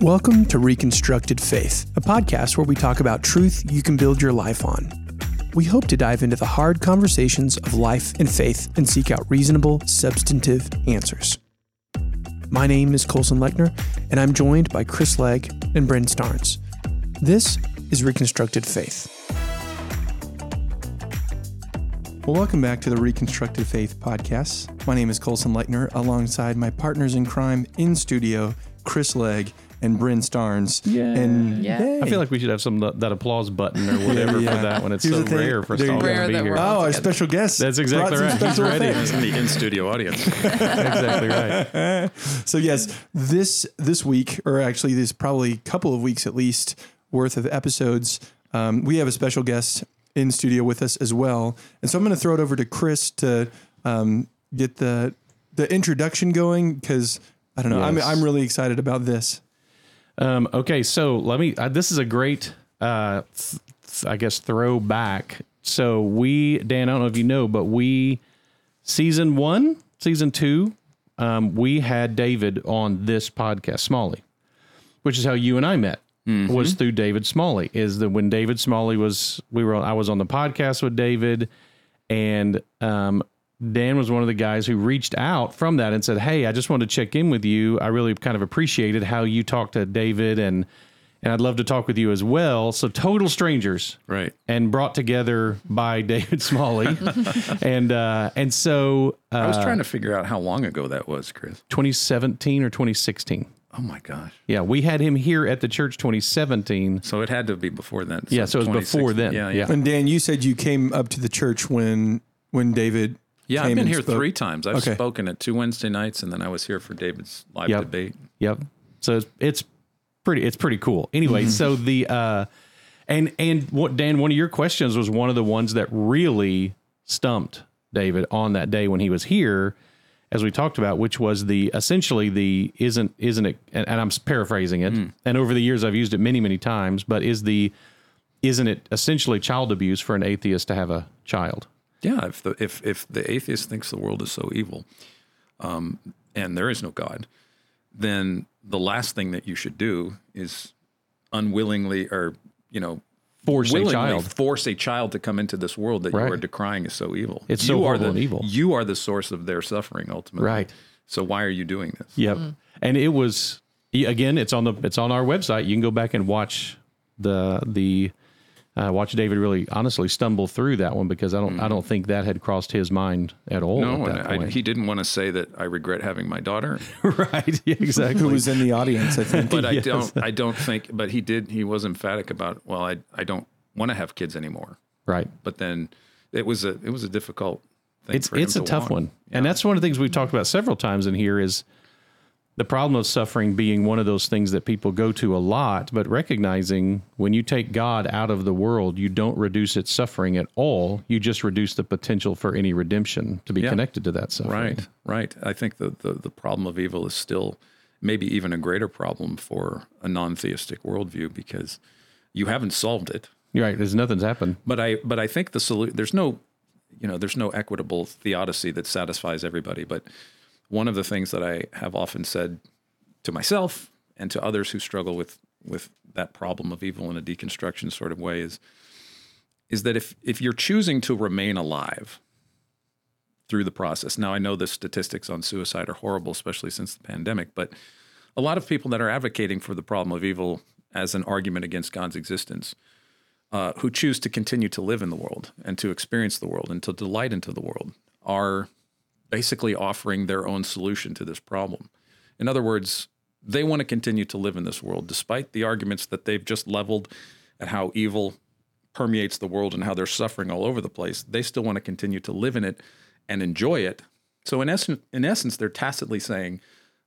Welcome to Reconstructed Faith, a podcast where we talk about truth you can build your life on. We hope to dive into the hard conversations of life and faith and seek out reasonable, substantive answers. My name is Colson Lechner, and I'm joined by Chris Legg and Bryn Starnes. This is Reconstructed Faith. Well, welcome back to the Reconstructed Faith podcast. My name is Colson Lechner, alongside my partners in crime in studio, Chris Legg and Bryn Starnes. Yeah. And Yeah. yay. I feel like we should have some that applause button or whatever Yeah. for that one. It's Here's so the rare for us There to you all go. Rare be here. all Oh, our special guest. That's exactly right. He's special ready. effects. That's the in studio audience. exactly right. So yes, this this week, or actually this probably a couple of weeks at least worth of episodes, um, we have a special guest in studio with us as well. And so I'm going to throw it over to Chris to um, get the the introduction going because I don't know. I'm I'm really excited about this. Um, okay, so let me. Uh, this is a great, uh, th- th- I guess, throwback. So we, Dan, I don't know if you know, but we, season one, season two, um, we had David on this podcast, Smalley, which is how you and I met. Was through David Smalley. Is that when David Smalley was we were I was on the podcast with David, and um, Dan was one of the guys who reached out from that and said, "Hey, I just wanted to check in with you. I really kind of appreciated how you talked to David, and and I'd love to talk with you as well." So total strangers, Right. and brought together by David Smalley, and uh, and so uh, I was trying to figure out how long ago that was, Chris. 2017 or 2016. Oh my gosh. Yeah, we had him here at the church 2017. So it had to be before then. Yeah, so it was before then. Yeah, Yeah. yeah. And Dan, you said you came up to the church when when David. Yeah, I've been here spoke. three times. I've Okay. spoken at two Wednesday nights, and then I was here for David's live Yep. debate. Yep. So it's, it's pretty it's pretty cool. Anyway, so the uh and and what Dan, one of your questions was one of the ones that really stumped David on that day when he was here, as we talked about, which was the essentially the isn't isn't it and, and I'm paraphrasing it, and over the years I've used it many many times, but is the isn't it essentially child abuse for an atheist to have a child? Yeah, if the if if the atheist thinks the world is so evil, um, and there is no God, then the last thing that you should do is unwillingly or you know Force a child. force a child to come into this world that Right. you are decrying is so evil. It's you so are the, and evil. You are the source of their suffering ultimately. Right. So why are you doing this? Yep. And it was again, it's on the it's on our website. You can go back and watch the the uh, watch David really honestly stumble through that one because I don't I don't think that had crossed his mind at all. No, at and that I, he didn't want to say that I regret having my daughter, right. Yeah, exactly. Who was in the audience? I think. but I don't. I don't think. But he did. He was emphatic about. Well, I I don't want to have kids anymore. right. But then it was a it was a difficult. thing It's for him it's a to tough walk. one. And that's one of the things we've talked about several times in here is the problem of suffering being one of those things that people go to a lot, but recognizing when you take God out of the world, you don't reduce its suffering at all. You just reduce the potential for any redemption to be Yeah. connected to that suffering. Right, right. I think the, the the problem of evil is still maybe even a greater problem for a non-theistic worldview because you haven't solved it. You're right. There's nothing's happened. But I but I think the solution there's no you know there's no equitable theodicy that satisfies everybody. But one of the things that I have often said to myself and to others who struggle with with that problem of evil in a deconstruction sort of way is is that if if you're choosing to remain alive through the process. Now I know the statistics on suicide are horrible, especially since the pandemic, but a lot of people that are advocating for the problem of evil as an argument against God's existence uh, who choose to continue to live in the world and to experience the world and to delight into the world are basically offering their own solution to this problem. In other words, they want to continue to live in this world despite the arguments that they've just leveled at how evil permeates the world and how they're suffering all over the place. They still want to continue to live in it and enjoy it. So in essence, in essence, they're tacitly saying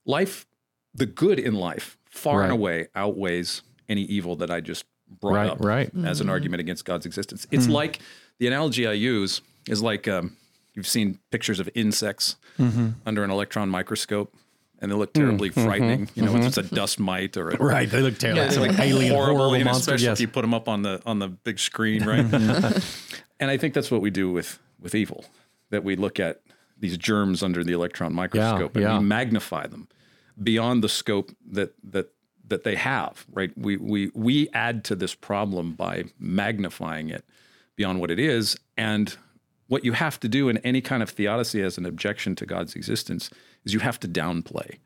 life, the good in life, far and away outweighs any evil that I just brought Right, up right. as an argument against God's existence. It's like the analogy I use is like um, you've seen pictures of insects mm-hmm. under an electron microscope, and they look terribly mm-hmm. frightening. You know, it's mm-hmm. just a dust mite or a Right. They look terrible. Yeah, it's like alien, horrible, horrible, you know, monster. especially Yes. if you put them up on the on the big screen, right? and I think that's what we do with with evil. That we look at these germs under the electron microscope and yeah. we magnify them beyond the scope that that that they have, right? We we we add to this problem by magnifying it beyond what it is, and what you have to do in any kind of theodicy as an objection to God's existence is you have to downplay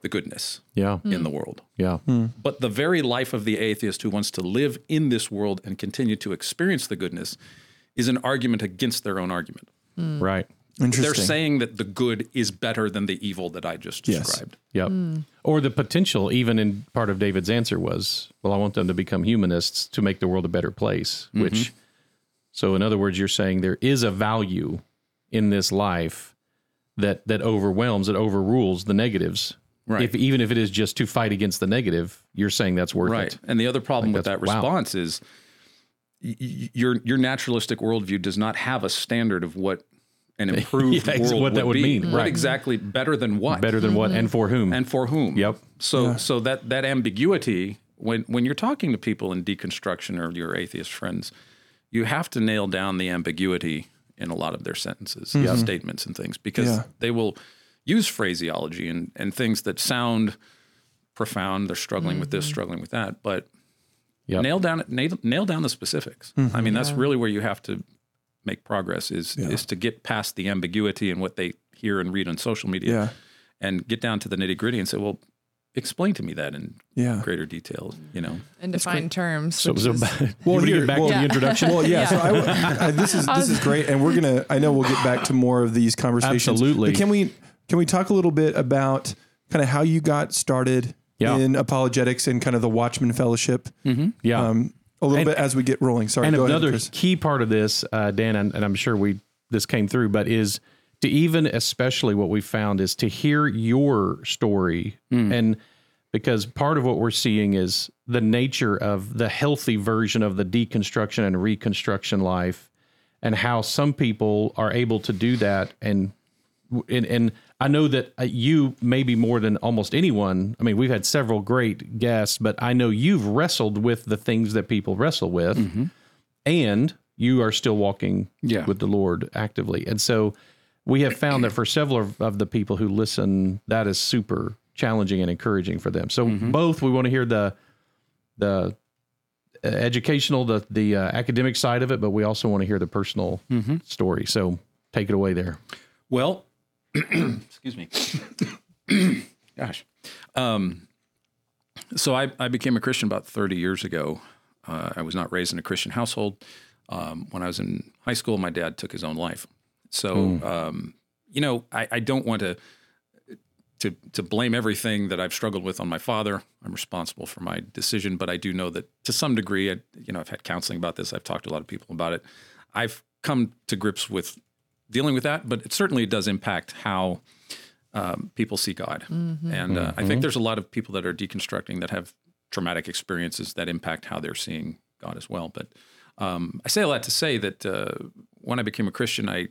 the goodness Yeah. in the world. Yeah. Hmm. But the very life of the atheist who wants to live in this world and continue to experience the goodness is an argument against their own argument. Hmm. Right. Interesting. They're saying that the good is better than the evil that I just Yes. described. Yep. Hmm. Or the potential, even in part of David's answer, was, well, I want them to become humanists to make the world a better place. Mm-hmm. Which, so in other words, you're saying there is a value in this life that that overwhelms, that overrules the negatives. Right. If even if it is just to fight against the negative, you're saying that's worth Right. it. And the other problem with that that's- wow. response is y- y- your your naturalistic worldview does not have a standard of what an improved Yeah, world what that would be. mean, What right. exactly better than what? Better than what and for whom? and for whom? Yep. So so that that ambiguity when when you're talking to people in deconstruction or your atheist friends, you have to nail down the ambiguity in a lot of their sentences, mm-hmm. and statements, and things because Yeah. they will use phraseology and and things that sound profound. They're struggling with this, mm-hmm. struggling with that, but Yep. nail down nail, nail down the specifics. I mm-hmm. mean, that's really where you have to make progress is is to get past the ambiguity and what they hear and read on social media Yeah. and get down to the nitty gritty and say, well, explain to me that in Yeah. greater detail. You know, in defined terms. So, which so is- well, you here- get back well- to the introduction. Well, yeah. Yeah. So I, I, this is this is great, and we're gonna. I know we'll get back to more of these conversations. Absolutely. But can we can we talk a little bit about kind of how you got started Yeah. in apologetics and kind of the Watchman Fellowship? yeah. Um, a little And- bit as we get rolling. Sorry. and go another ahead, key part of this, uh, Dan, and, and I'm sure we this came through, but is to even especially what we found is to hear your story and because part of what we're seeing is the nature of the healthy version of the deconstruction and reconstruction life and how some people are able to do that and and, and I know that uh, you maybe more than almost anyone. I mean, we've had several great guests, but I know you've wrestled with the things that people wrestle with, and you are still walking Yeah. with the Lord actively. And so, we have found that for several of, the people who listen, that is super challenging and encouraging for them. So, both we want to hear the the uh, educational, the the uh, academic side of it, but we also want to hear the personal story. So, take it away there. well, excuse me. Gosh. Um, so I, I became a Christian about 30 years ago. Uh, I was not raised in a Christian household. Um, when I was in high school, my dad took his own life. So, um, you know, I, I don't want to to to blame everything that I've struggled with on my father. I'm responsible for my decision, but I do know that to some degree, I, you know, I've had counseling about this. I've talked to a lot of people about it. I've come to grips with dealing with that, but it certainly does impact how um, people see God. And uh, I think there's a lot of people that are deconstructing that have traumatic experiences that impact how they're seeing God as well. But um, I say all that to say that uh, when I became a Christian, I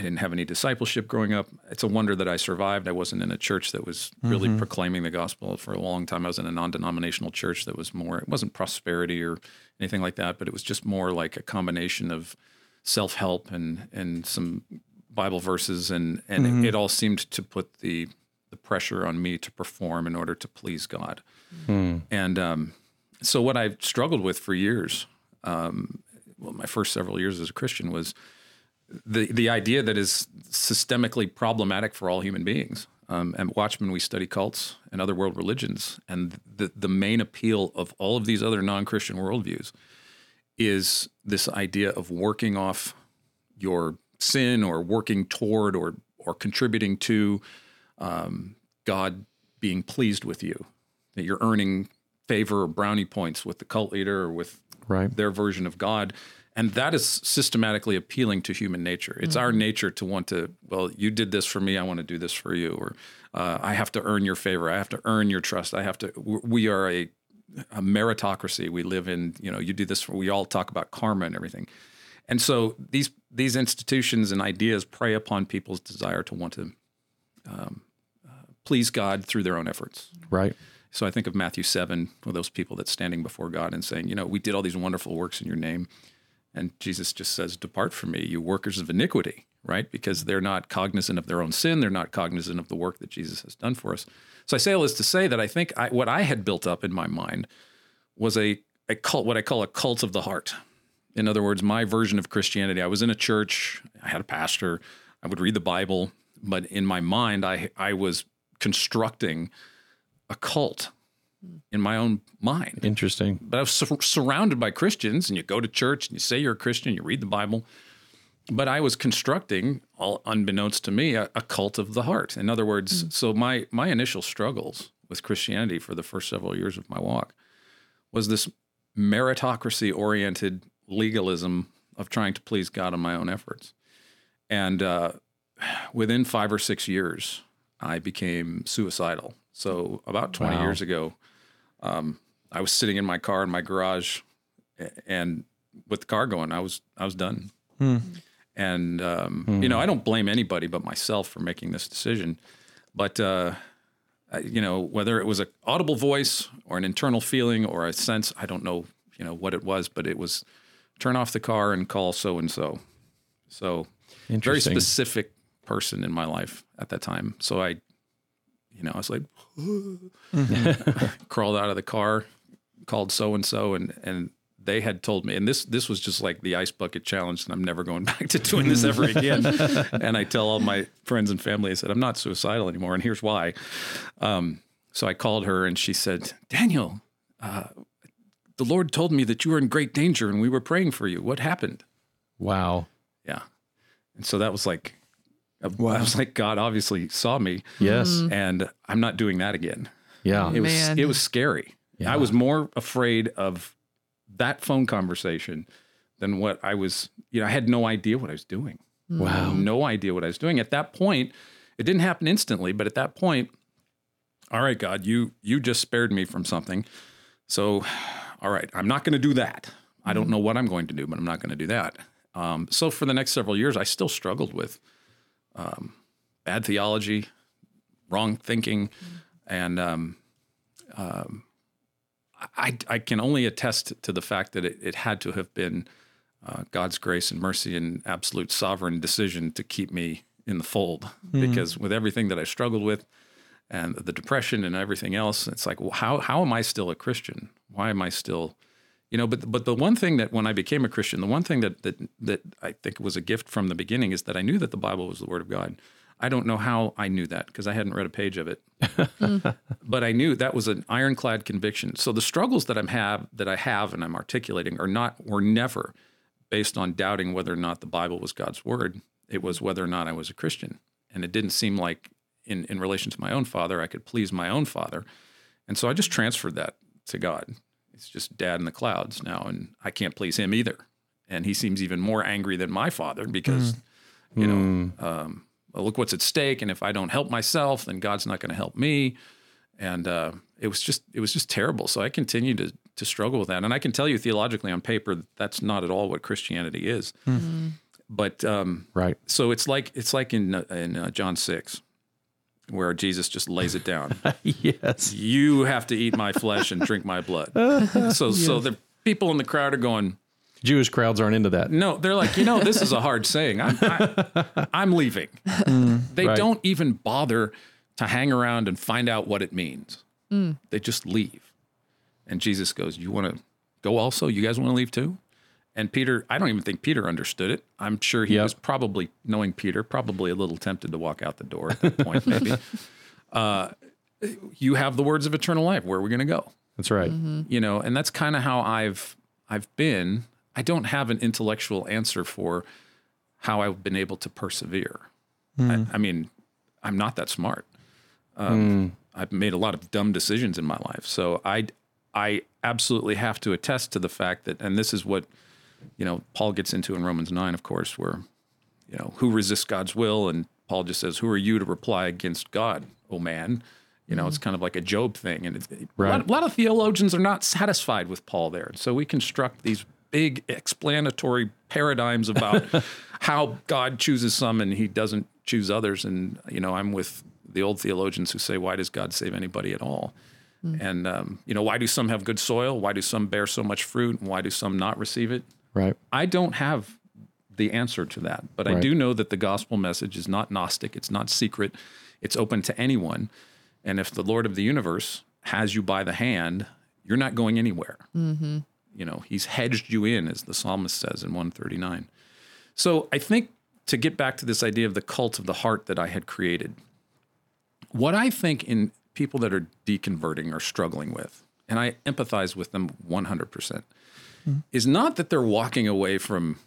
I didn't have any discipleship growing up. It's a wonder that I survived. I wasn't in a church that was really proclaiming the gospel for a long time. I was in a non-denominational church that was more. It wasn't prosperity or anything like that, but it was just more like a combination of self-help and and some Bible verses, and and it, it all seemed to put the the pressure on me to perform in order to please God. And um, so, what I struggled with for years, um, well, my first several years as a Christian was the the idea that is systemically problematic for all human beings. Um, at Watchman, we study cults and other world religions, and the the main appeal of all of these other non Christian worldviews is this idea of working off your sin or working toward or or contributing to um, God being pleased with you. That you're earning favor or brownie points with the cult leader or with Right. their version of God. And that is systematically appealing to human nature. It's our nature to want to, well, you did this for me, I want to do this for you. Or uh, I have to earn your favor. I have to earn your trust. I have to, we are a, a meritocracy. We live in, you know, you do this, for, we all talk about karma and everything. And so these these institutions and ideas prey upon people's desire to want to um, uh, please God through their own efforts. Right. So I think of Matthew 7, with those people that's standing before God and saying, you know, we did all these wonderful works in your name. And Jesus just says, depart from me, you workers of iniquity, right? Because they're not cognizant of their own sin. They're not cognizant of the work that Jesus has done for us. So I say all this to say that I think I, what I had built up in my mind was a, a cult, what I call a cult of the heart. In other words, my version of Christianity. I was in a church, I had a pastor, I would read the Bible, but in my mind, I, I was constructing a cult in my own mind. Interesting. But I was sur- surrounded by Christians, and you go to church and you say you're a Christian, you read the Bible. But I was constructing, all unbeknownst to me, a, a cult of the heart. In other words, mm. so my my initial struggles with Christianity for the first several years of my walk was this meritocracy oriented legalism of trying to please God on my own efforts. And uh, within five or six years, I became suicidal. So about 20 wow. years ago, um, I was sitting in my car in my garage, and with the car going, I was I was done. Hmm. And um, hmm. you know, I don't blame anybody but myself for making this decision. But uh, you know, whether it was an audible voice or an internal feeling or a sense, I don't know, you know, what it was, but it was turn off the car and call so and so. So very specific person in my life at that time. So I, you know, I was like, crawled out of the car, called so and so, and and they had told me, and this this was just like the ice bucket challenge, and I'm never going back to doing this ever again. and I tell all my friends and family, I said, I'm not suicidal anymore, and here's why. Um, so I called her, and she said, Daniel, uh, the Lord told me that you were in great danger, and we were praying for you. What happened? Wow. Yeah. And so that was like Wow. I was like, God obviously saw me. Yes. Mm-hmm. And I'm not doing that again. Yeah. It was Man. it was scary. Yeah. I was more afraid of that phone conversation than what I was, you know, I had no idea what I was doing. Wow. No idea what I was doing. At that point, it didn't happen instantly, but at that point, all right, God, you you just spared me from something. So, all right, I'm not going to do that. I don't mm-hmm. know what I'm going to do, but I'm not going to do that. Um, so for the next several years, I still struggled with um, bad theology, wrong thinking, mm-hmm. and um, um, I, I, can only attest to the fact that it, it had to have been uh, God's grace and mercy and absolute sovereign decision to keep me in the fold. Mm-hmm. Because with everything that I struggled with, and the depression and everything else, it's like, well, how how am I still a Christian? Why am I still you know but but the one thing that when i became a christian the one thing that that that i think was a gift from the beginning is that i knew that the bible was the word of god. I don't know how i knew that because i hadn't read a page of it. But i knew that was an ironclad conviction. So the struggles that i'm have that i have and i'm articulating are not were never based on doubting whether or not the bible was god's word. It was whether or not i was a christian. And it didn't seem like in in relation to my own father i could please my own father. And so i just transferred that to god He's just dad in the clouds now, and I can't please him either. And he seems even more angry than my father because, mm. you know, mm. um, well, look what's at stake. And if I don't help myself, then God's not going to help me. And uh, it was just it was just terrible. So I continued to to struggle with that. And I can tell you theologically on paper that's not at all what Christianity is. Mm-hmm. But um, right. So it's like it's like in uh, in uh, John six where Jesus just lays it down. yes. You have to eat my flesh and drink my blood. so yes. so the people in the crowd are going, Jewish crowds aren't into that. No, they're like, you know, this is a hard saying. I'm, I, am leaving. Mm, they right. don't even bother to hang around and find out what it means. Mm. They just leave. And Jesus goes, You want to go also? You guys want to leave too? And Peter, I don't even think Peter understood it. I'm sure he yep. was probably, knowing Peter, probably a little tempted to walk out the door at that point, maybe. Uh, you have the words of eternal life. Where are we going to go? That's right. Mm-hmm. You know, and that's kind of how I've I've been. I don't have an intellectual answer for how I've been able to persevere. Mm. I, I, mean, I'm not that smart. Um, mm. I've made a lot of dumb decisions in my life, so I I absolutely have to attest to the fact that, and this is what you know, Paul gets into in Romans 9, of course, where, you know, who resists God's will? And Paul just says, who are you to reply against God, oh man? You know, mm-hmm. it's kind of like a Job thing. And right. a, lot, a lot of theologians are not satisfied with Paul there. So we construct these big explanatory paradigms about how God chooses some and he doesn't choose others. And, you know, I'm with the old theologians who say, why does God save anybody at all? Mm. And, um, you know, why do some have good soil? Why do some bear so much fruit? And why do some not receive it? Right. I don't have the answer to that. But I do know that the gospel message is not Gnostic, it's not secret, it's open to anyone. And if the Lord of the universe has you by the hand, you're not going anywhere. Mm-hmm. You know, he's hedged you in, as the psalmist says in 139. So I think to get back to this idea of the cult of the heart that I had created, what I think in people that are deconverting or struggling with, and I empathize with them 100%, Mm. is not that they're walking away from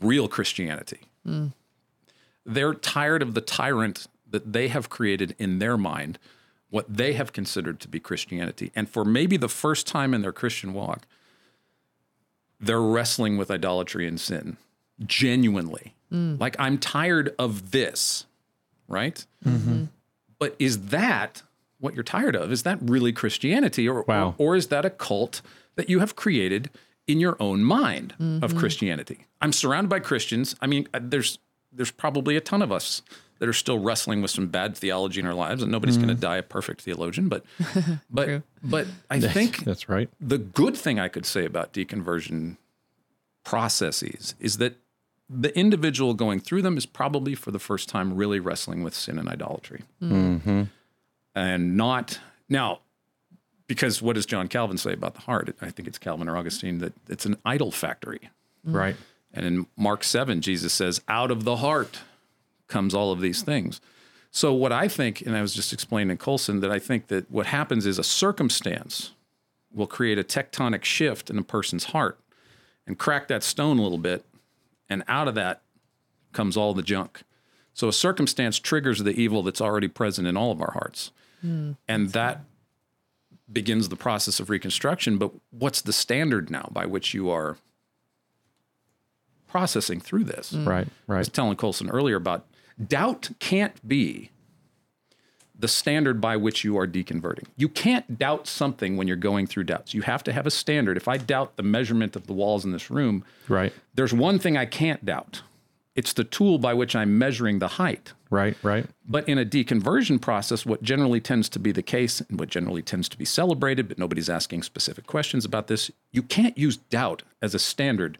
real Christianity. Mm. They're tired of the tyrant that they have created in their mind, what they have considered to be Christianity. And for maybe the first time in their Christian walk, they're wrestling with idolatry and sin genuinely. Mm. Like, I'm tired of this, right? Mm-hmm. But is that what you're tired of? Is that really Christianity? Or, Wow. or, or is that a cult that you have created in your own mind of mm-hmm. Christianity? I'm surrounded by Christians. I mean, uh, there's there's probably a ton of us that are still wrestling with some bad theology in our lives, and nobody's going to mm. die a perfect theologian. But but but I think That's right. the good thing I could say about deconversion processes is that the individual going through them is probably for the first time really wrestling with sin and idolatry. Mm. Mm-hmm. And not now, because what does John Calvin say about the heart? I think it's Calvin or Augustine that it's an idol factory. Mm. Right. And in Mark 7, Jesus says, out of the heart comes all of these things. So, what I think, and I was just explaining to Colson, that I think that what happens is a circumstance will create a tectonic shift in a person's heart and crack that stone a little bit. And out of that comes all the junk. So, a circumstance triggers the evil that's already present in all of our hearts. Hmm. and that begins the process of reconstruction. But what's the standard now by which you are processing through this? Mm. Right. I Right. was telling Colson earlier about doubt can't be the standard by which you are deconverting. You can't doubt something when you're going through doubts. You have to have a standard. If I doubt the measurement of the walls in this room, Right. there's one thing I can't doubt. It's the tool by which I'm measuring the height. Right. Right. But in a deconversion process, what generally tends to be the case and what generally tends to be celebrated, but nobody's asking specific questions about this, you can't use doubt as a standard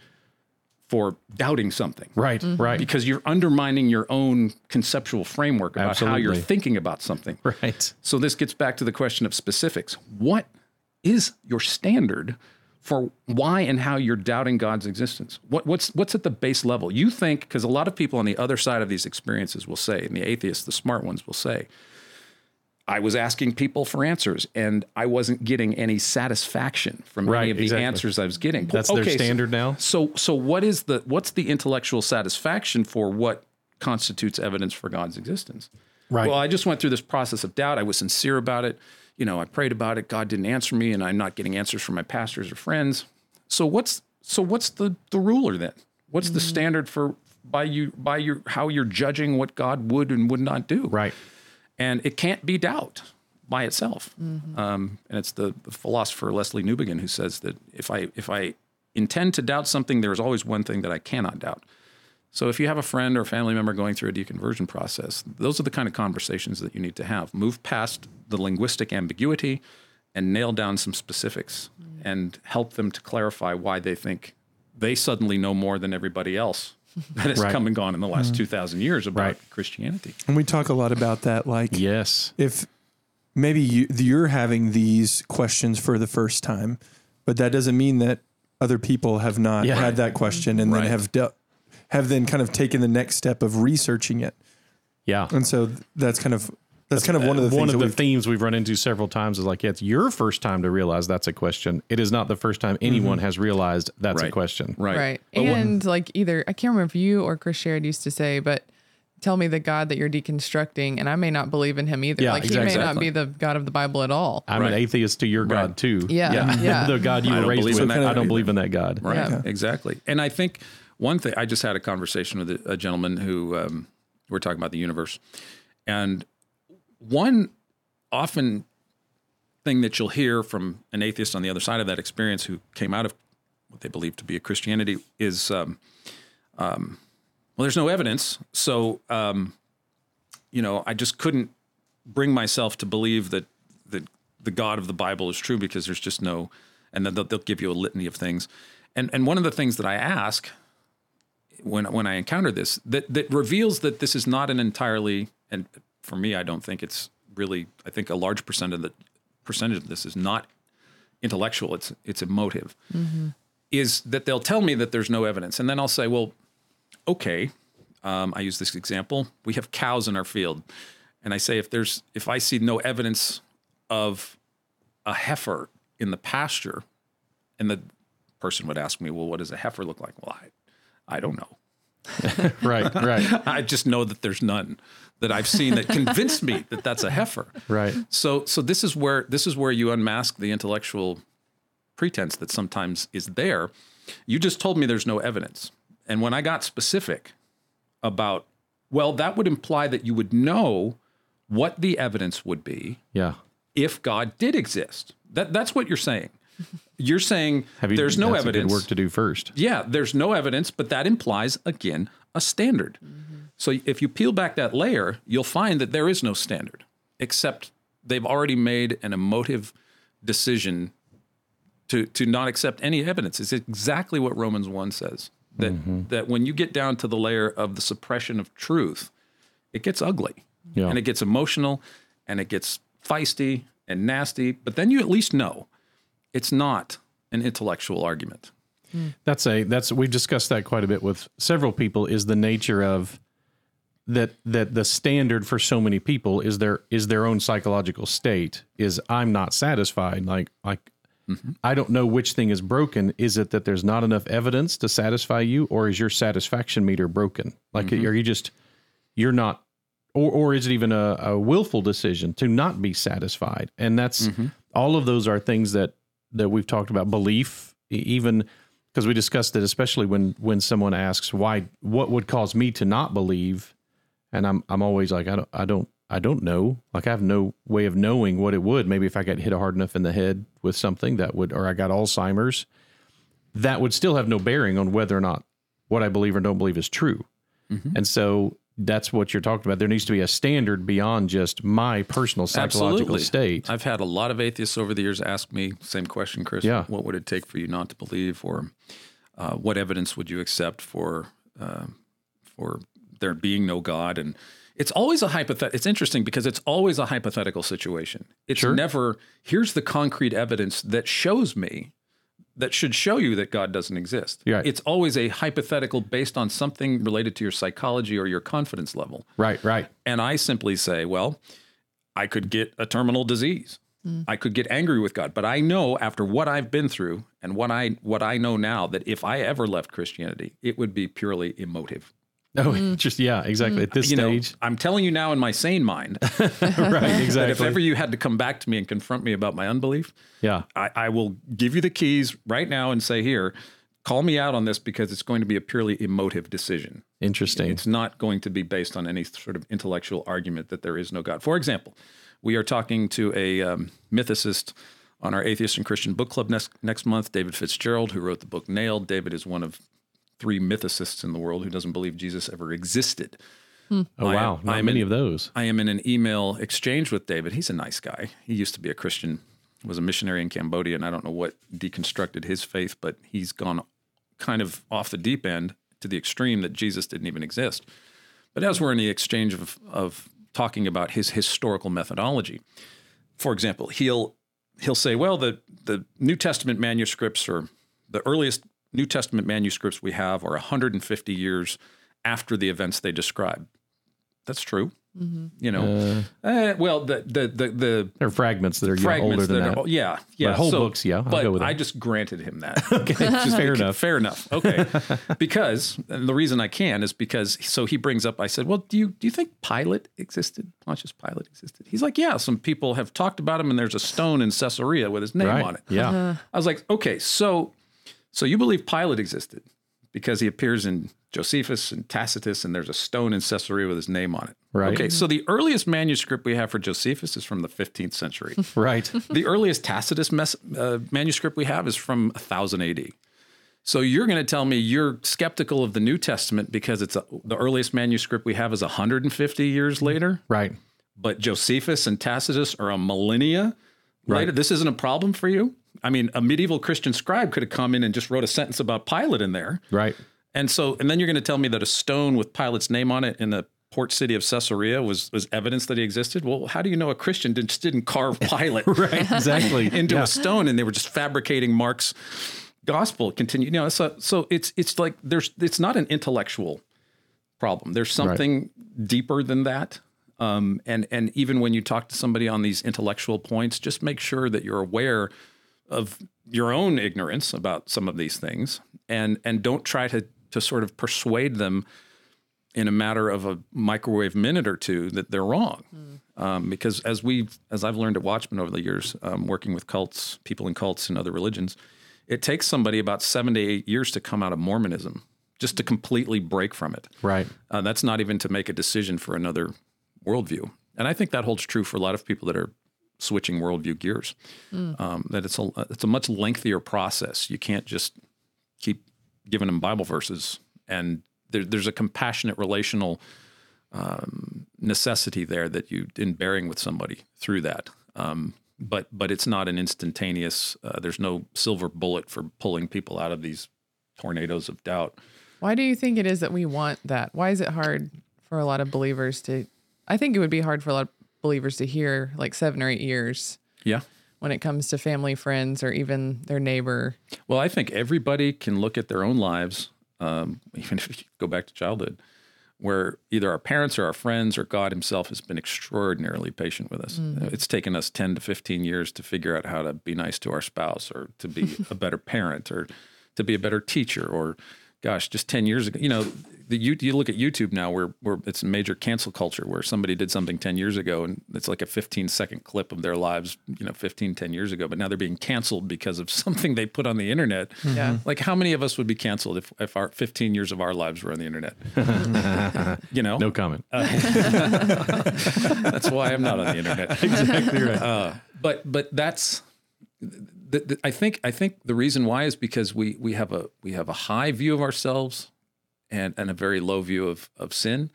for doubting something Right. Mm-hmm. Right. because you're undermining your own conceptual framework about how you're thinking about something. Right. So this gets back to the question of specifics. What is your standard for why and how you're doubting God's existence? What, what's what's at the base level? You think because a lot of people on the other side of these experiences will say, and the atheists, the smart ones will say, I was asking people for answers and I wasn't getting any satisfaction from Right, any of the exactly. answers I was getting. That's their Okay, so- standard now. so so what is the what's the intellectual satisfaction for what constitutes evidence for God's existence? Right. Well, I just went through this process of doubt. I was sincere about it. You know, I prayed about it. God didn't answer me, and I'm not getting answers from my pastors or friends. So what's so what's the the ruler then? What's the standard for by you by your how you're judging what God would and would not do? Right. and it can't be doubt by itself. Um, and it's the, the philosopher Lesslie Newbigin who says that if I if I intend to doubt something, there is always one thing that I cannot doubt. So if you have a friend or a family member going through a deconversion process, those are the kind of conversations that you need to have. Move past the linguistic ambiguity and nail down some specifics mm. and help them to clarify why they think they suddenly know more than everybody else that has Right. come and gone in the last mm. 2,000 years about Right. Christianity. And we talk a lot about that. Like, Yes. if maybe you, you're having these questions for the first time, but that doesn't mean that other people have not Yeah. had that question and Right. then have de- have then kind of taken the next step of researching it. Yeah. And so that's kind of that's kind of one of the one of the we've themes we've run into several times is like, yeah, it's your first time to realize that's a question. It is not the first time anyone mm-hmm. has realized that's a question. Right. Right. But what- and like either I can't remember if you or Chris Sherrod used to say, but tell me the God that you're deconstructing, and I may not believe in him either. Yeah, like he may not be the God of the Bible at all. I'm an atheist to your God Right. too. Yeah. Yeah. Yeah. the God you I were raised believe with. that I don't either. believe in that God. Right. Yeah. Exactly. And I think one thing I just had a conversation with a, a gentleman who um, we're talking about the universe, and one often thing that you'll hear from an atheist on the other side of that experience who came out of what they believe to be a Christianity is, um, um, well, there's no evidence, so um, you know, I just couldn't bring myself to believe that that the God of the Bible is true because there's just no, and then they'll, they'll give you a litany of things, and and one of the things that I ask when when I encounter this that that reveals that this is not an entirely and for me I don't think it's really I think a large percent of the percentage of this is not intellectual it's it's emotive. Is that they'll tell me that there's no evidence and then I'll say well okay um, I use this example. We have cows in our field. And I say if there's if I see no evidence of a heifer in the pasture and the person would ask me well what does a heifer look like? Well I I don't know Right, right, I just know that there's none that I've seen that convinced me that that's a heifer. right. So so this is where this is where you unmask the intellectual pretense that sometimes is there. You just told me there's no evidence. And when I got specific about well that would imply that you would know what the evidence would be Yeah. if God did exist. That that's what you're saying. You're saying Have you, there's no that's a good evidence. work to do first. Yeah, there's no evidence, but that implies, again, a standard. Mm-hmm. So if you peel back that layer, you'll find that there is no standard, except they've already made an emotive decision to, to not accept any evidence. It's exactly what Romans 1 says that, mm-hmm. that when you get down to the layer of the suppression of truth, it gets ugly Yeah. and it gets emotional and it gets feisty and nasty, but then you at least know it's not an intellectual argument. That's a that's we've discussed that quite a bit with several people is the nature of that that the standard for so many people is their is their own psychological state is I'm not satisfied like like mm-hmm. I don't know which thing is broken. Is it that there's not enough evidence to satisfy you or is your satisfaction meter broken? Like mm-hmm. are you just you're not or or is it even a, a willful decision to not be satisfied? And that's mm-hmm. all of those are things that that we've talked about belief even because we discussed it especially when when someone asks why what would cause me to not believe? And i'm i'm always like i don't i don't i don't know. Like i have no way of knowing what it would. Maybe if i got hit hard enough in the head with something that would or i got alzheimer's that would still have no bearing on whether or not what i believe or don't believe is true. Mm-hmm. And so that's what you're talking about there needs to be a standard beyond just my personal psychological Absolutely. state I've had a lot of atheists over the years ask me same question, Chris. Yeah. What would it take for you not to believe, or uh, what evidence would you accept for uh, for there being no God? And it's always a hypothetical. It's interesting because it's always a hypothetical situation. It's never here's the concrete evidence that shows me that should show you that God doesn't exist. Right. It's always a hypothetical based on something related to your psychology or your confidence level. right right And I simply say, well, I could get a terminal disease. Mm. I could get angry with God, but I know after what I've been through and what I what I know now that if I ever left Christianity, it would be purely emotive. Oh just yeah exactly at this You know, stage I'm telling you now in my sane mind right exactly that if ever you had to come back to me and confront me about my unbelief, yeah I, I will give you the keys right now and say, here, call me out on this because it's going to be a purely emotive decision. interesting It's not going to be based on any sort of intellectual argument that there is no God. For example, we are talking to a um, mythicist on our Atheist and Christian Book Club next, next month, David Fitzgerald, who wrote the book Nailed. David is one of three mythicists in the world who doesn't believe Jesus ever existed. Hmm. Oh I am- wow, not I am many in- of those. I am in an email exchange with David. He's a nice guy. He used to be a Christian, was a missionary in Cambodia, and I don't know what deconstructed his faith, but he's gone kind of off the deep end to the extreme that Jesus didn't even exist. But as we're in the exchange of, of talking about his historical methodology, for example, he'll he'll say, well, the the New Testament manuscripts or the earliest New Testament manuscripts we have are 150 years after the events they describe. That's true. You know, Eh, well, the the the, the There are fragments that are yeah, older fragments than that, that. are yeah yeah whole so- books, yeah, I'll but go with I just granted him that. okay, just Fair enough. Fair enough. Okay, because and the reason I can is because so he brings up. I said, well, do you do you think Pilate existed? Pontius Pilate existed. He's like, yeah. Some people have talked about him, and there's a stone in Caesarea with his name right? on it. Yeah. I was like, okay, so so you believe Pilate existed because he appears in Josephus and Tacitus, and there's a stone in Caesarea with his name on it. Right. Okay, so the earliest manuscript we have for Josephus is from the 15th century. Right. the earliest Tacitus mes- uh, manuscript we have is from 1000 AD. So you're going to tell me you're skeptical of the New Testament because it's a, the earliest manuscript we have is 150 years later, right. but Josephus and Tacitus are a millennia later. This isn't a problem for you. I mean, a medieval Christian scribe could have come in and just wrote a sentence about Pilate in there, Right. And so, and then you're going to tell me that a stone with Pilate's name on it in the port city of Caesarea was was evidence that he existed. Well, how do you know a Christian did, just didn't carve Pilate Right, exactly. into Yeah. a stone and they were just fabricating Mark's gospel? Continue, you know. So, so it's it's like there's it's not an intellectual problem. There's something deeper than that. Um, and and even when you talk to somebody on these intellectual points, just make sure that you're aware of your own ignorance about some of these things, and and don't try to to sort of persuade them in a matter of a microwave minute or two that they're wrong. Um, because as we as I've learned at Watchman over the years, um, working with cults, people in cults and other religions, it takes somebody about seven to eight years to come out of Mormonism, just to completely break from it. Right. Uh, that's not even to make a decision for another worldview. And I think that holds true for a lot of people that are switching worldview gears. Um, that it's a it's a much lengthier process. You can't just keep giving them Bible verses, and there, there's a compassionate relational um, necessity there that you in bearing with somebody through that. Um, but but it's not an instantaneous. Uh, there's no silver bullet for pulling people out of these tornadoes of doubt. Why do you think it is that we want that? Why is it hard for a lot of believers to? I think it would be hard for a lot of believers to hear like seven or eight years Yeah. when it comes to family, friends, or even their neighbor. Well, I think everybody can look at their own lives, um, even if you go back to childhood, where either our parents or our friends or God Himself has been extraordinarily patient with us. It's taken us 10 to 15 years to figure out how to be nice to our spouse or to be a better parent or to be a better teacher or, gosh, just 10 years ago, you know, the, you, you look at YouTube now where, where it's a major cancel culture where somebody did something 10 years ago and it's like a 15 second clip of their lives, you know, 15, 10 years ago, but now they're being canceled because of something they put on the internet. Yeah. Like how many of us would be canceled if, if our 15 years of our lives were on the internet? you know, No comment. that's why I'm not on the internet. exactly right. Uh, but but that's the, the, I think I think the reason why is because we we have a we have a high view of ourselves and and a very low view of of sin.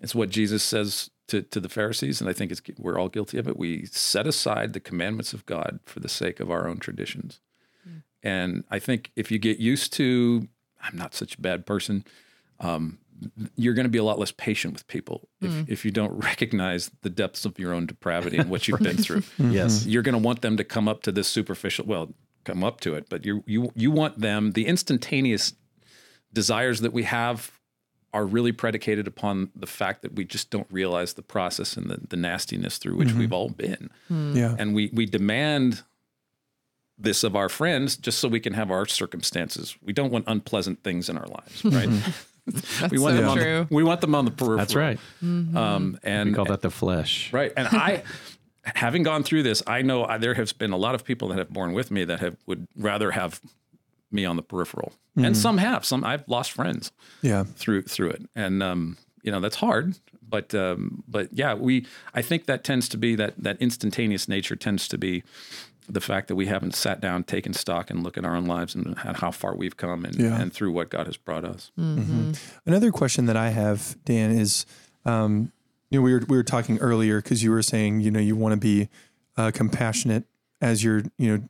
It's what Jesus says to to the Pharisees, and I think it's we're all guilty of it. We set aside the commandments of God for the sake of our own traditions. And I think if you get used to, I'm not such a bad person, um, you're going to be a lot less patient with people if, mm. if you don't recognize the depths of your own depravity and what you've been through. Yes. Mm-hmm. You're going to want them to come up to this superficial, well, come up to it, but you you you want them the instantaneous desires that we have are really predicated upon the fact that we just don't realize the process and the, the nastiness through which mm-hmm. we've all been hmm. Yeah. and we we demand this of our friends just so we can have our circumstances. We don't want unpleasant things in our lives, right? Mm-hmm. we want so them on true. the, we want them on the peripheral. That's right. Um, and We call that the flesh. right. And I, having gone through this, I know I, there have been a lot of people that have borne with me that have would rather have me on the peripheral, and some have. Some I've lost friends Yeah. through through it, and um, you know that's hard. But um, but yeah, we I think that tends to be that that instantaneous nature tends to be the fact that we haven't sat down, taken stock, and look at our own lives and at how far we've come and, Yeah. and through what God has brought us. Another question that I have, Dan, is um, you know we were we were talking earlier because you were saying you know you want to be uh, compassionate as you're you know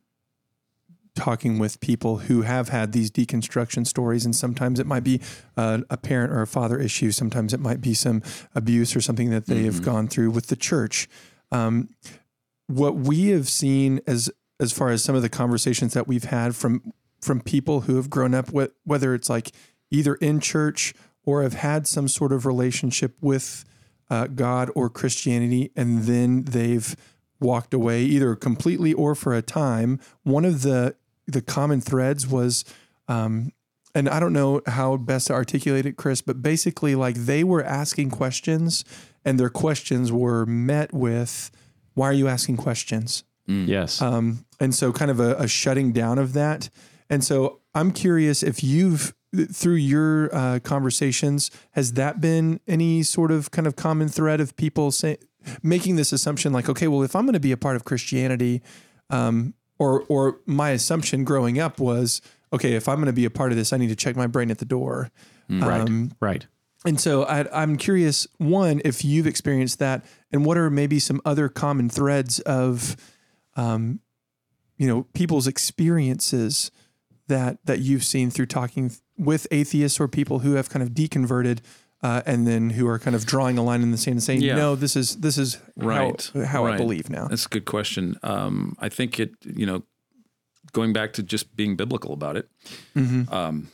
talking with people who have had these deconstruction stories, and sometimes it might be uh, a parent or a father issue, sometimes it might be some abuse or something that they have gone through with the church. Um, what we have seen as as far as some of the conversations that we've had from from people who have grown up with whether it's like either in church or have had some sort of relationship with uh, God or Christianity, and then they've walked away either completely or for a time. One of the the common threads was, um, and I don't know how best to articulate it, Chris, but basically, like they were asking questions, and their questions were met with, "Why are you asking questions?" Yes. um, and so kind of a, a shutting down of that. And so I'm curious if you've through your uh, conversations has that been any sort of kind of common thread of people say, making this assumption like, okay, well, if I'm going to be a part of Christianity, um, or or my assumption growing up was, okay, if I'm going to be a part of this, I need to check my brain at the door. right. Um, right. And so I, I'm curious, one, if you've experienced that, and what are maybe some other common threads of, um, you know, people's experiences that that you've seen through talking with atheists or people who have kind of deconverted uh, and then who are kind of drawing a line in the sand and saying, Yeah. no, this is this is right how, how I believe now. that's a good question um, i think it you know going back to just being biblical about it Mm-hmm. um,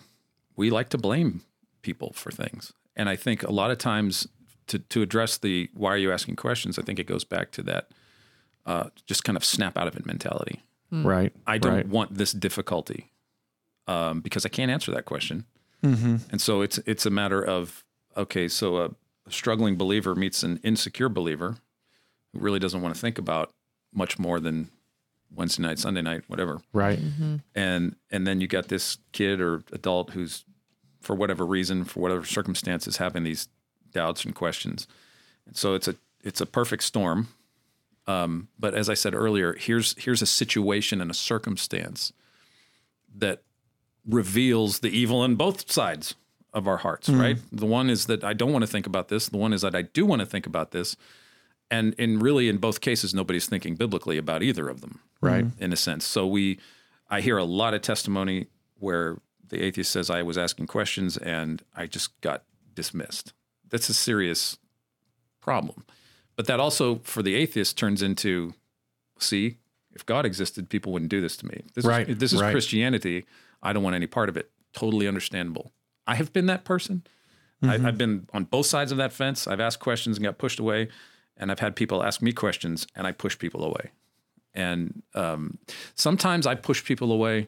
we like to blame people for things and i think a lot of times to, to address the why are you asking questions i think it goes back to that uh, just kind of snap out of it mentality Right. i don't right. want this difficulty um, because i can't answer that question Mm-hmm. and so it's it's a matter of okay, so a, a struggling believer meets an insecure believer who really doesn't want to think about much more than Wednesday night, Sunday night, whatever. Right. And and then you got this kid or adult who's for whatever reason, for whatever circumstances, having these doubts and questions. And so it's a it's a perfect storm. Um, but as I said earlier, here's here's a situation and a circumstance that reveals the evil in both sides of our hearts, right? The one is that I don't want to think about this. The one is that I do want to think about this. And in really in both cases, nobody's thinking biblically about either of them, Right. in a sense. So we, I hear a lot of testimony where the atheist says I was asking questions and I just got dismissed. That's a serious problem. But that also, for the atheist, turns into, see, if God existed, people wouldn't do this to me. This Right, Is, this is right. Christianity. I don't want any part of it. Totally understandable. I have been that person. I, I've been on both sides of that fence. I've asked questions and got pushed away, and I've had people ask me questions and I push people away. And um, sometimes I push people away.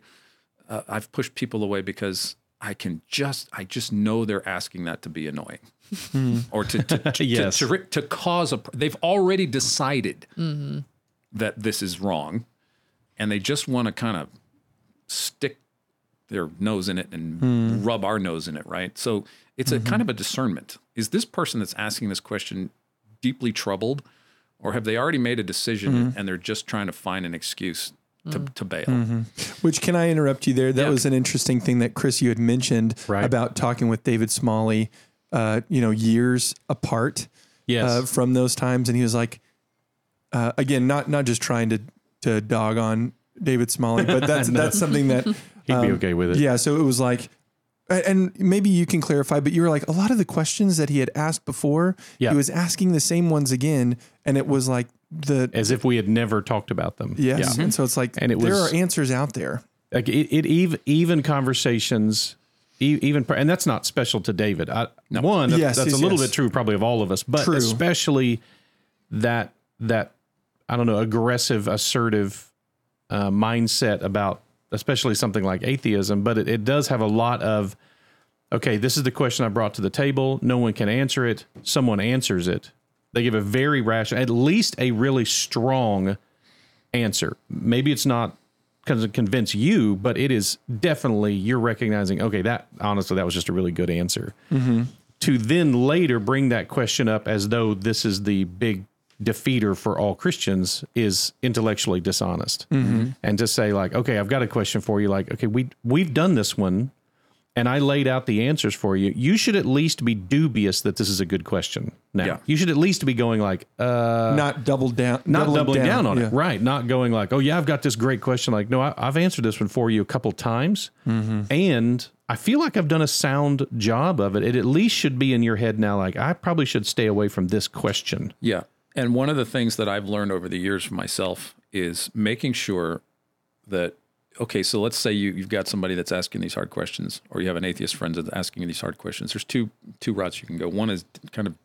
Uh, I've pushed people away because I can just, I just know they're asking that to be annoying, hmm. or to to, to, Yes. to, to, to cause a. They've already decided mm-hmm. that this is wrong, and they just want to kind of stick their nose in it and hmm. rub our nose in it, right? So it's a mm-hmm. kind of a discernment. Is this person that's asking this question deeply troubled, or have they already made a decision mm-hmm. and they're just trying to find an excuse to, to bail? Which can I interrupt you there? That Yeah. was an interesting thing that Chris you had mentioned Right. about talking with David Smalley, uh, you know, years apart Yes. uh, from those times, and he was like, uh, again, not not just trying to to dog on David Smalley, but that's that's something that He'd be okay with it. Um, yeah. So it was like. And maybe you can clarify, but you were like a lot of the questions that he had asked before. Yeah. He was asking the same ones again, and it was like the As if we had never talked about them. yes. Yeah. And so it's like And it there was- are answers out there. like it, it even even conversations even and that's not special to david I, one Yes, that's yes, a little yes. bit true probably of all of us but True. especially that that i don't know aggressive assertive uh, mindset about especially something like atheism but it, it does have a lot of okay this is the question i brought to the table no one can answer it someone answers it they give a very rational at least a really strong answer. Maybe it's not going to convince you, but it is definitely you're recognizing. Okay, that honestly, that was just a really good answer. Mm-hmm. To then later bring that question up as though this is the big defeater for all Christians is intellectually dishonest. Mm-hmm. And to say like, okay, I've got a question for you. Like, okay, we we've done this one, and I laid out the answers for you. You should at least be dubious that this is a good question. Now, Yeah. you should at least be going like, uh, not double down, not doubling down, on yeah. it, right? Not going like, oh yeah, I've got this great question. Like, no, I, I've answered this one for you a couple times, Mm-hmm. and I feel like I've done a sound job of it. It at least should be in your head now. Like, I probably should stay away from this question. Yeah. And one of the things that I've learned over the years for myself is making sure that, okay, so let's say you, you've got somebody that's asking these hard questions, or you have an atheist friend that's asking these hard questions. There's two two routes you can go. One is kind of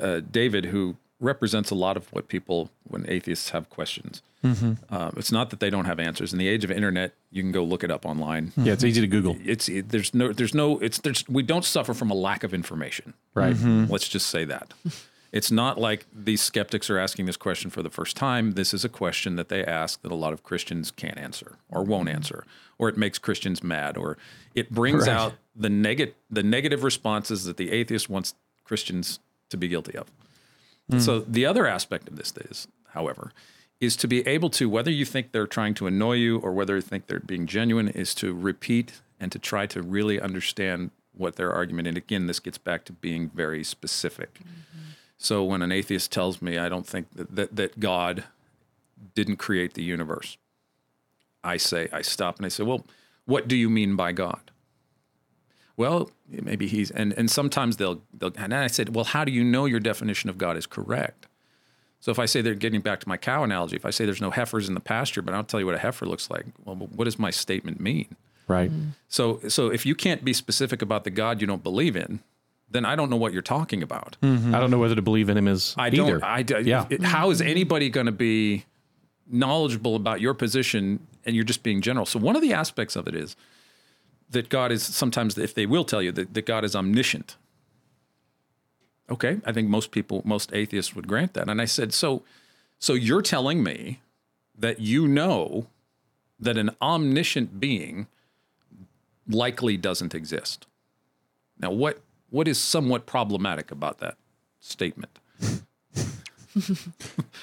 uh, David, who represents a lot of what people, when atheists have questions. Uh, it's not that they don't have answers. In the age of internet, you can go look it up online. Yeah, it's easy to Google. It's it, there's no there's no it's there's we don't suffer from a lack of information. Right. Let's just say that. It's not like these skeptics are asking this question for the first time. This is a question that they ask that a lot of Christians can't answer or won't mm-hmm. answer, or it makes Christians mad, or it brings Right. out the negative the negative responses that the atheist wants Christians to be guilty of. Mm. So the other aspect of this is, however, is to be able to whether you think they're trying to annoy you or whether you think they're being genuine is to repeat and to try to really understand what their argument and again this gets back to being very specific. Mm-hmm. So when an atheist tells me I don't think that, that, that God didn't create the universe, I say, I stop and I say, well, what do you mean by God? well, maybe he's and and sometimes they'll they'll and I said, well, how do you know your definition of God is correct? So if I say they're getting back to my cow analogy, if I say there's no heifers in the pasture, but I'll tell you what a heifer looks like, well, what does my statement mean? Right. Mm. So so if you can't be specific about the God you don't believe in, then I don't know what you're talking about. Mm-hmm. I don't know whether to believe in him as I either. don't. I, I- Yeah. it- how is anybody going to be knowledgeable about your position and you're just being general? So one of the aspects of it is that God is sometimes, if they will tell you that, that God is omniscient. Okay, I think most people, most atheists would grant that. And I said, so, so you're telling me that you know that an omniscient being likely doesn't exist. Now, what what is somewhat problematic about that statement?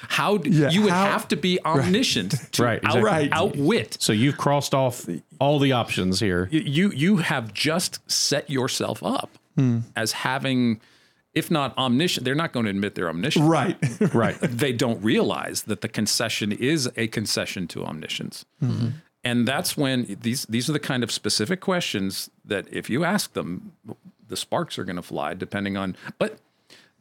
how do, Yeah, you would how- have to be omniscient to Right, out- exactly. Right. outwit so you've crossed off all the options here. you you have just set yourself up hmm. as having if not omniscient they're not going to admit they're omniscient Right. Right. they don't realize that the concession is a concession to omniscience mm-hmm. and that's when these these are the kind of specific questions that if you ask them the sparks are going to fly depending on but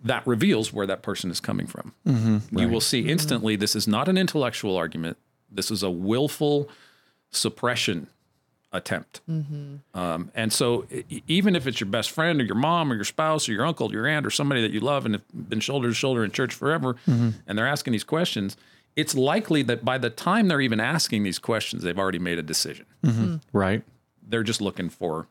that reveals where that person is coming from. Mm-hmm. You will see mm-hmm. instantly this is not an intellectual argument. This is a willful suppression attempt. Mm-hmm. Um, and so even if it's your best friend or your mom or your spouse or your uncle or your aunt or somebody that you love and have been shoulder to shoulder in church forever and they're asking these questions it's likely that by the time they're even asking these questions they've already made a decision. Right. they're just looking for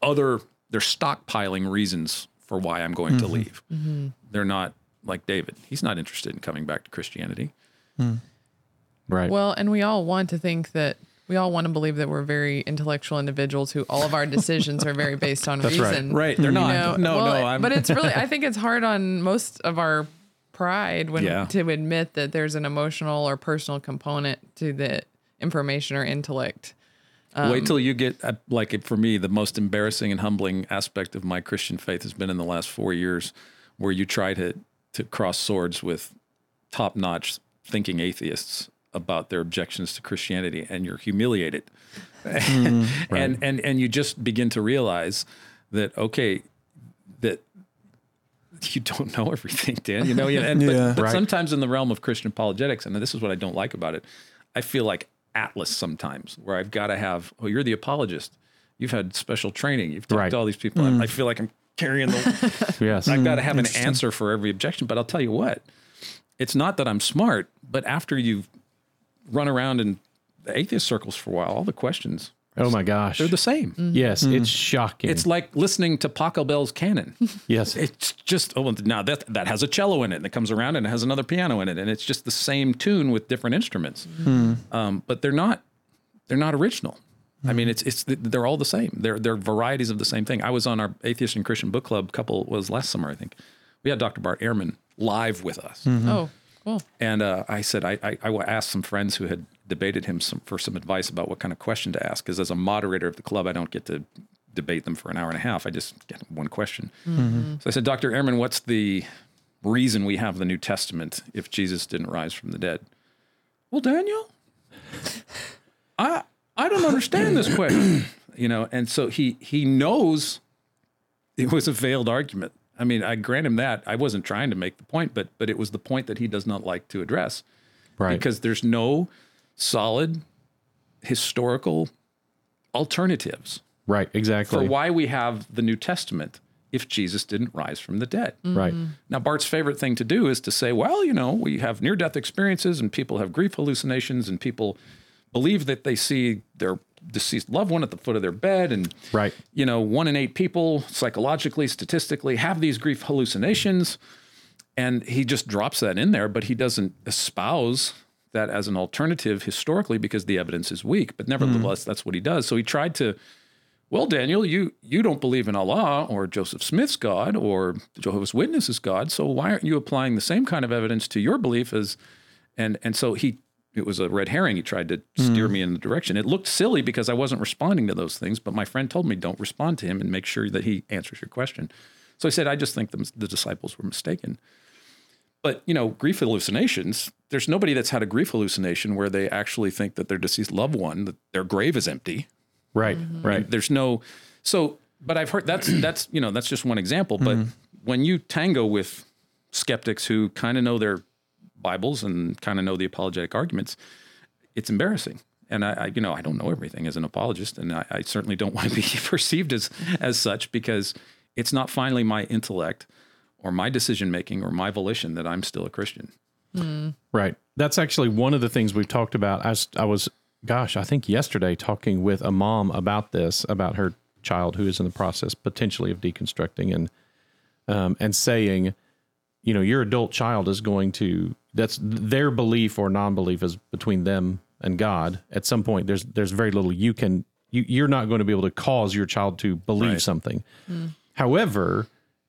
other they're stockpiling reasons for why i'm going to mm-hmm. leave mm-hmm. they're not like david he's not interested in coming back to christianity hmm. Right. Well, and we all want to think that we all want to believe that we're very intellectual individuals who all of our decisions are very based on right. reason. right they're You not know, no well, no i'm but it's really I think it's hard on most of our pride when Yeah. to admit that there's an emotional or personal component to the information or intellect. Wait till you get uh, like it, for me, the most embarrassing and humbling aspect of my Christian faith has been in the last four years, where you try to to cross swords with top notch thinking atheists about their objections to Christianity, and you're humiliated, and and and you just begin to realize that okay, that you don't know everything, Dan. You know, and but, Yeah. but Right. sometimes in the realm of Christian apologetics, and this is what I don't like about it, I feel like Atlas sometimes, where I've got to have, oh, you're the apologist. You've had special training. You've talked Right. to all these people. I- mm. I feel like I'm carrying the. yes. I've got to mm, have an answer for every objection. But I'll tell you what, it's not that I'm smart, but after you've run around in the atheist circles for a while, all the questions oh my gosh. they're the same. yes. It's shocking. It's like listening to Pachelbel's canon. yes. it's just oh now that that has a cello in it and it comes around and it has another piano in it and it's just the same tune with different instruments um, but they're not they're not original i mean it's it's they're all the same they're they're varieties of the same thing i was on our atheist and christian book club couple was last summer i think we had dr bart ehrman live with us Oh, cool. and uh, I said I, I, I asked some friends who had debated him some, for some advice about what kind of question to ask. Because as a moderator of the club, I don't get to debate them for an hour and a half. I just get one question. Mm-hmm. So I said, Dr. Ehrman, what's the reason we have the New Testament if Jesus didn't rise from the dead? Well, Daniel, I I don't understand this question. You know, and so he he knows it was a veiled argument. I mean, I grant him that. I wasn't trying to make the point, but but it was the point that he does not like to address right. because there's no solid historical alternatives right. Exactly. for why we have the New Testament if Jesus didn't rise from the dead. Right. Now, Bart's favorite thing to do is to say, well, you know, we have near death experiences and people have grief hallucinations and people believe that they see their deceased loved one at the foot of their bed. And, Right. you know, one in eight people psychologically, statistically have these grief hallucinations. And he just drops that in there, but he doesn't espouse that as an alternative historically because the evidence is weak. But nevertheless, that's what he does. So he tried to well, Daniel, you you don't believe in Allah or Joseph Smith's God or Jehovah's Witnesses God, so why aren't you applying the same kind of evidence to your belief as and and so he it was a red herring. He tried to steer me in the direction. It looked silly because I wasn't responding to those things, but my friend told me don't respond to him and make sure that he answers your question. So I said I just think the, the disciples were mistaken. But you know, grief hallucinations. There's nobody that's had a grief hallucination where they actually think that their deceased loved one, that their grave is empty, Right. Mm-hmm. Right. there's no so but I've heard that's that's you know that's just one example. But mm-hmm. when you tango with skeptics who kind of know their Bibles and kind of know the apologetic arguments, it's embarrassing. And I, I, you know, I don't know everything as an apologist, and I, I certainly don't want to be perceived as as such because it's not finally my intellect or my decision making or my volition that I'm still a Christian. Right. That's actually one of the things we've talked about. I was, I was, gosh, I think yesterday talking with a mom about this, about her child who is in the process potentially of deconstructing and, um, and saying, you know, your adult child is going to, that's their belief or non-belief is between them and God. At some point, there's, there's very little you can, you, you're not going to be able to cause your child to believe Right. something. However,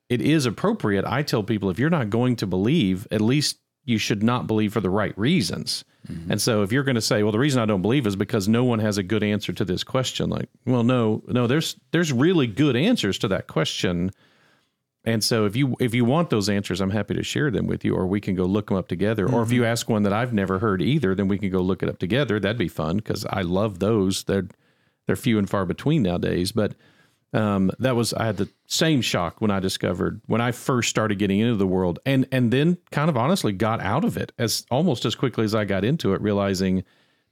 it is appropriate. I tell people if you're not going to believe, at least you should not believe for the right reasons. Mm-hmm. And so if you're going to say, well, the reason I don't believe is because no one has a good answer to this question, like, well, no, no, there's there's really good answers to that question. And so if you if you want those answers, I'm happy to share them with you, or we can go look them up together. Or if you mm-hmm. ask one that I've never heard either, then we can go look it up together. That'd be fun because I love those. They're they're few and far between nowadays. But um, that was I had the same shock when I discovered when I first started getting into the world, and and then kind of honestly got out of it as almost as quickly as I got into it, realizing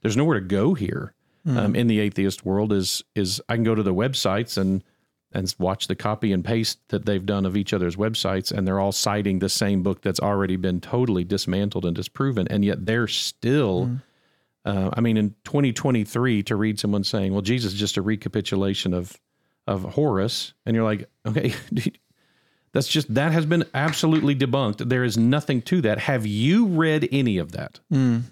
there's nowhere to go here um, in the atheist world. Is is I can go to the websites and and watch the copy and paste that they've done of each other's websites, and they're all citing the same book that's already been totally dismantled and disproven, and yet they're still. Uh, I mean, in 2023, to read someone saying, "Well, Jesus is just a recapitulation of of Horus," and you're like, "Okay, that's just that has been absolutely debunked. There is nothing to that. Have you read any of that?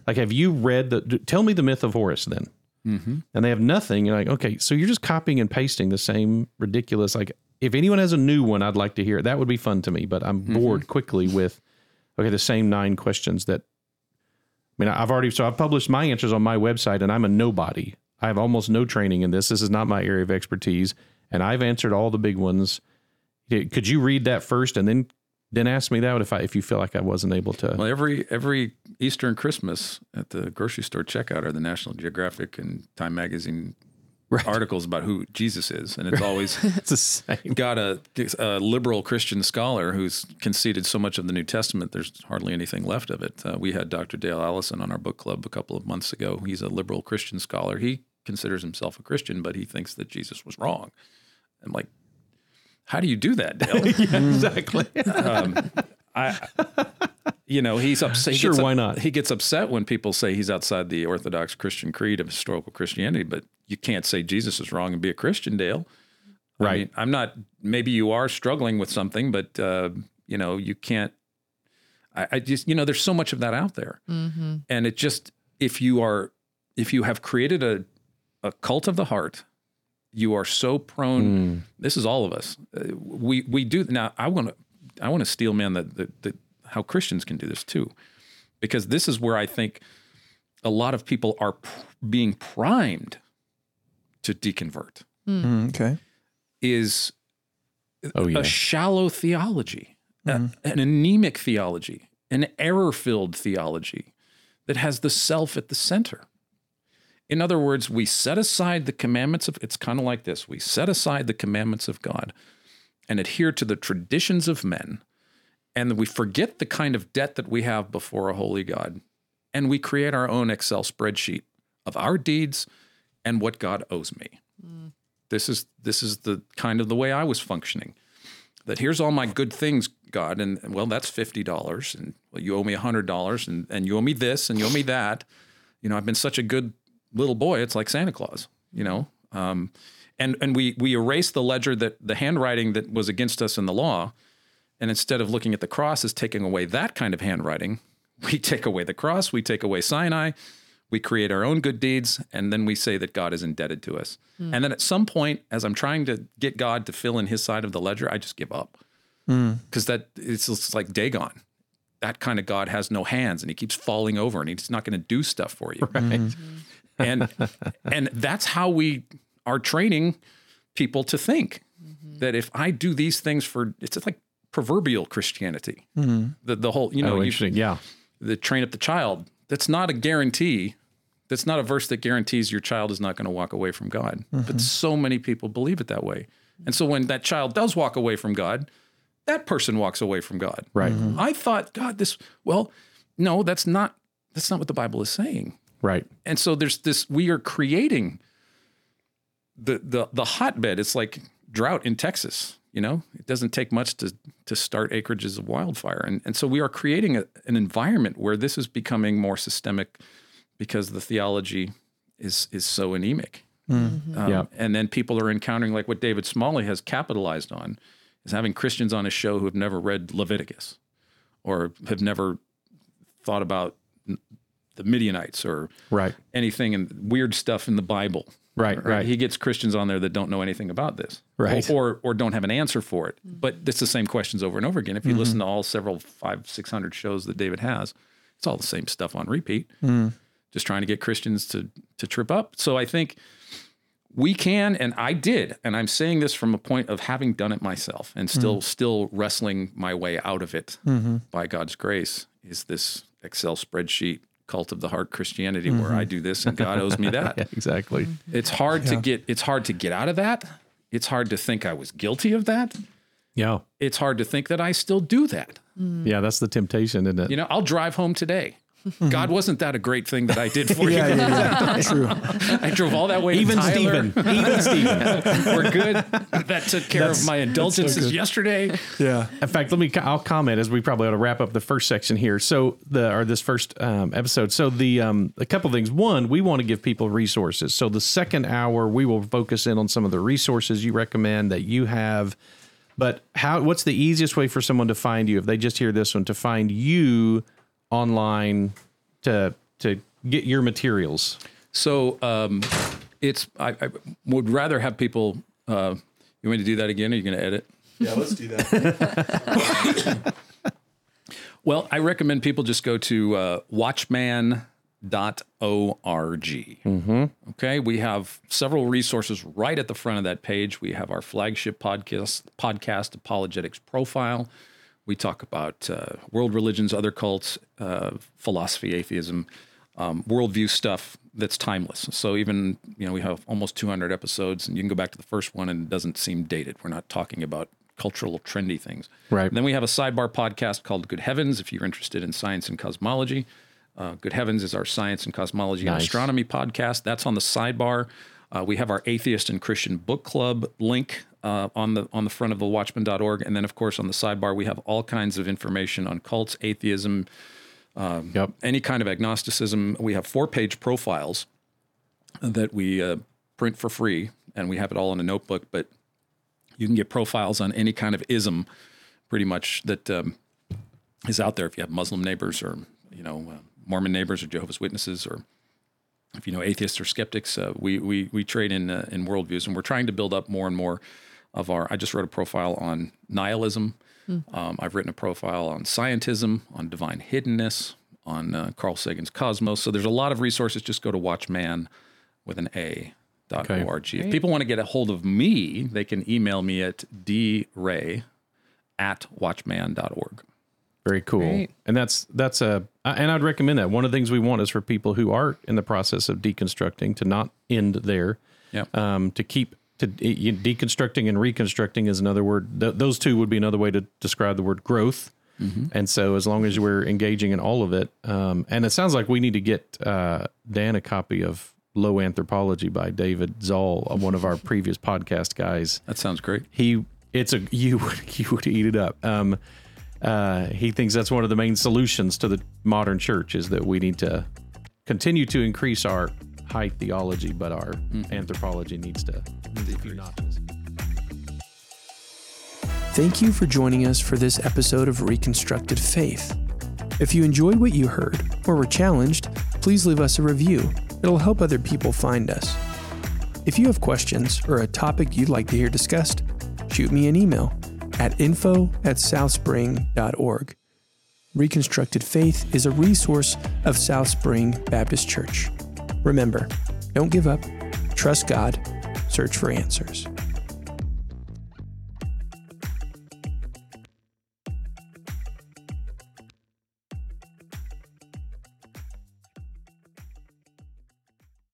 Like, have you read the? Tell me the myth of Horus then." Mm-hmm. And they have nothing. You're like, okay, so you're just copying and pasting the same ridiculous. Like, if anyone has a new one, I'd like to hear it. That would be fun to me. But I'm bored quickly with, okay, the same nine questions that I mean, I've already so I've published my answers on my website, and I'm a nobody. I have almost no training in this. This is not my area of expertise, and I've answered all the big ones. Could you read that first, and then then ask me that if I if you feel like I wasn't able to? Well, every every Easter and Christmas at the grocery store checkout are the National Geographic and Time Magazine articles about who Jesus is, and it's always It's the same. got a, a liberal Christian scholar who's conceded so much of the New Testament. There's hardly anything left of it. Uh, we had Dr. Dale Allison on our book club a couple of months ago. He's a liberal Christian scholar. He considers himself a Christian, but he thinks that Jesus was wrong. I'm like, how do you do that, Dale? exactly. I, you know, he's upset. he Sure, gets up- why not? He gets upset when people say he's outside the Orthodox Christian creed of historical Christianity, but you can't say Jesus is wrong and be a Christian, Dale. I Right. mean, I'm not. Maybe you are struggling with something, but uh, you know, you can't. I, I just, you know, there's so much of that out there, and it just if you are, if you have created a a cult of the heart, you are so prone. This is all of us. Uh, we we do now. I want to I want to steel man that that that how Christians can do this too, because this is where I think a lot of people are pr- being primed to deconvert Mm, okay. is Oh yeah. a shallow theology, a- an anemic theology, an error filled theology that has the self at the center. In other words, we set aside the commandments of, it's kind of like this we set aside the commandments of God and adhere to the traditions of men, and we forget the kind of debt that we have before a holy God, and we create our own Excel spreadsheet of our deeds and what God owes me. Mm. This is this is the kind of the way I was functioning. That here's all my good things, God, and and, well, that's fifty dollars, and well, you owe me hundred dollars, and and you owe me this, and you owe me that. You know, I've been such a good little boy. It's like Santa Claus, you know. Um, and and we we erase the ledger that the handwriting that was against us in the law, and instead of looking at the cross as taking away that kind of handwriting, we take away the cross, we take away Sinai, we create our own good deeds, and then we say that God is indebted to us. Hmm. And then at some point, as I'm trying to get God to fill in His side of the ledger, I just give up hmm. because that it's just like Dagon. That kind of God has no hands, and He keeps falling over, and He's not going to do stuff for you. Hmm. And and that's how we are training people to think mm-hmm. that if I do these things for it's like proverbial Christianity. Mm-hmm. The the whole you know oh, you. Yeah. the train up the child. That's not a guarantee. That's not a verse that guarantees your child is not going to walk away from God. But mm-hmm. so many people believe it that way. And so when that child does walk away from God, that person walks away from God. Right. I thought, God, this well, no, that's not that's not what the Bible is saying. Right. And so there's this we are creating the the the hotbed. It's like drought in Texas. You know, it doesn't take much to to start acreages of wildfire, and and so we are creating a, an environment where this is becoming more systemic because the theology is is so anemic. Um, Yeah. And then people are encountering like what David Smalley has capitalized on is having Christians on his show who have never read Leviticus or have never thought about the Midianites or Right. anything and weird stuff in the Bible. Right, right. He gets Christians on there that don't know anything about this. Right. Or or, or don't have an answer for it. But it's the same questions over and over again. If you mm-hmm. listen to all several five, six hundred shows that David has, it's all the same stuff on repeat. Mm. Just trying to get Christians to to trip up. So I think we can and I did, and I'm saying this from a point of having done it myself and still mm. still wrestling my way out of it mm-hmm. by God's grace, is this Excel spreadsheet cult of the heart Christianity where I mm-hmm. do this and God owes me that. Yeah, exactly. It's hard to get it's hard to get out of that. It's hard to think I was guilty of that. Yeah. It's hard to think that I still do that. Yeah. That's the temptation, isn't it? You know, I'll drive home today. God, wasn't that a great thing that I did for Yeah, you? yeah, yeah. True. I drove all that way Even Tyler. Stephen. Even Stephen. We're good. That took care of my indulgences yesterday. Yeah. In fact, let me. I'll comment as we probably ought to wrap up the first section here. So the or this first um, episode. So the um, a couple things. One, we want to give people resources. So the second hour, we will focus in on some of the resources you recommend that you have. But how? What's the easiest way for someone to find you if they just hear this one to find you online to to get your materials? So um, it's I, I would rather have people. Uh, you want me to do that again? Or are you going to edit? Yeah, let's do that. Well, I recommend people just go to uh, watchman.org. Mm-hmm. Okay, we have several resources right at the front of that page. We have our flagship podcast, podcast Apologetics Profile. We talk about uh, world religions, other cults, uh, philosophy, atheism, um, worldview stuff that's timeless. So even you know we have almost 200 episodes, and you can go back to the first one, and it doesn't seem dated. We're not talking about cultural trendy things. Right. Then we have a sidebar podcast called Good Heavens. If you're interested in science and cosmology, uh, Good Heavens is our science and cosmology and astronomy podcast. That's on the sidebar. Uh, we have our atheist and Christian book club link uh, on the on the front of the Watchman.org, and then of course on the sidebar we have all kinds of information on cults, atheism, Yep. any kind of agnosticism. We have four page profiles that we uh, print for free, and we have it all in a notebook. But you can get profiles on any kind of ism, pretty much that um, is out there. If you have Muslim neighbors, or you know uh, Mormon neighbors, or Jehovah's Witnesses, or if you know atheists or skeptics, uh, we we we trade in uh, in worldviews, and we're trying to build up more and more of our. I just wrote a profile on nihilism. Um, I've written a profile on scientism, on divine hiddenness, on uh, Carl Sagan's Cosmos. So there's a lot of resources. Just go to Watchman with an A. Dot Okay. org. If people want to get a hold of me, they can email me at dray at watchman.org. Very cool. Great. And that's that's a and I'd recommend that. One of the things we want is for people who are in the process of deconstructing to not end there. Yeah. Um, to keep to deconstructing and reconstructing is another word. Th- those two would be another way to describe the word growth. And so, as long as we're engaging in all of it, um, and it sounds like we need to get uh, Dan a copy of Low Anthropology by David Zahl, uh, one of our previous podcast guys That sounds great. he it's a you would you would eat it up. Um, uh, he thinks that's one of the main solutions to the modern church is that we need to continue to increase our high theology, but our anthropology needs to move a few notches. Thank you for joining us for this episode of Reconstructed Faith. If you enjoyed what you heard or were challenged, please leave us a review. It'll help other people find us. If you have questions or a topic you'd like to hear discussed, shoot me an email at info at southspring.org. Reconstructed Faith is a resource of South Spring Baptist Church. Remember, don't give up, trust God, search for answers.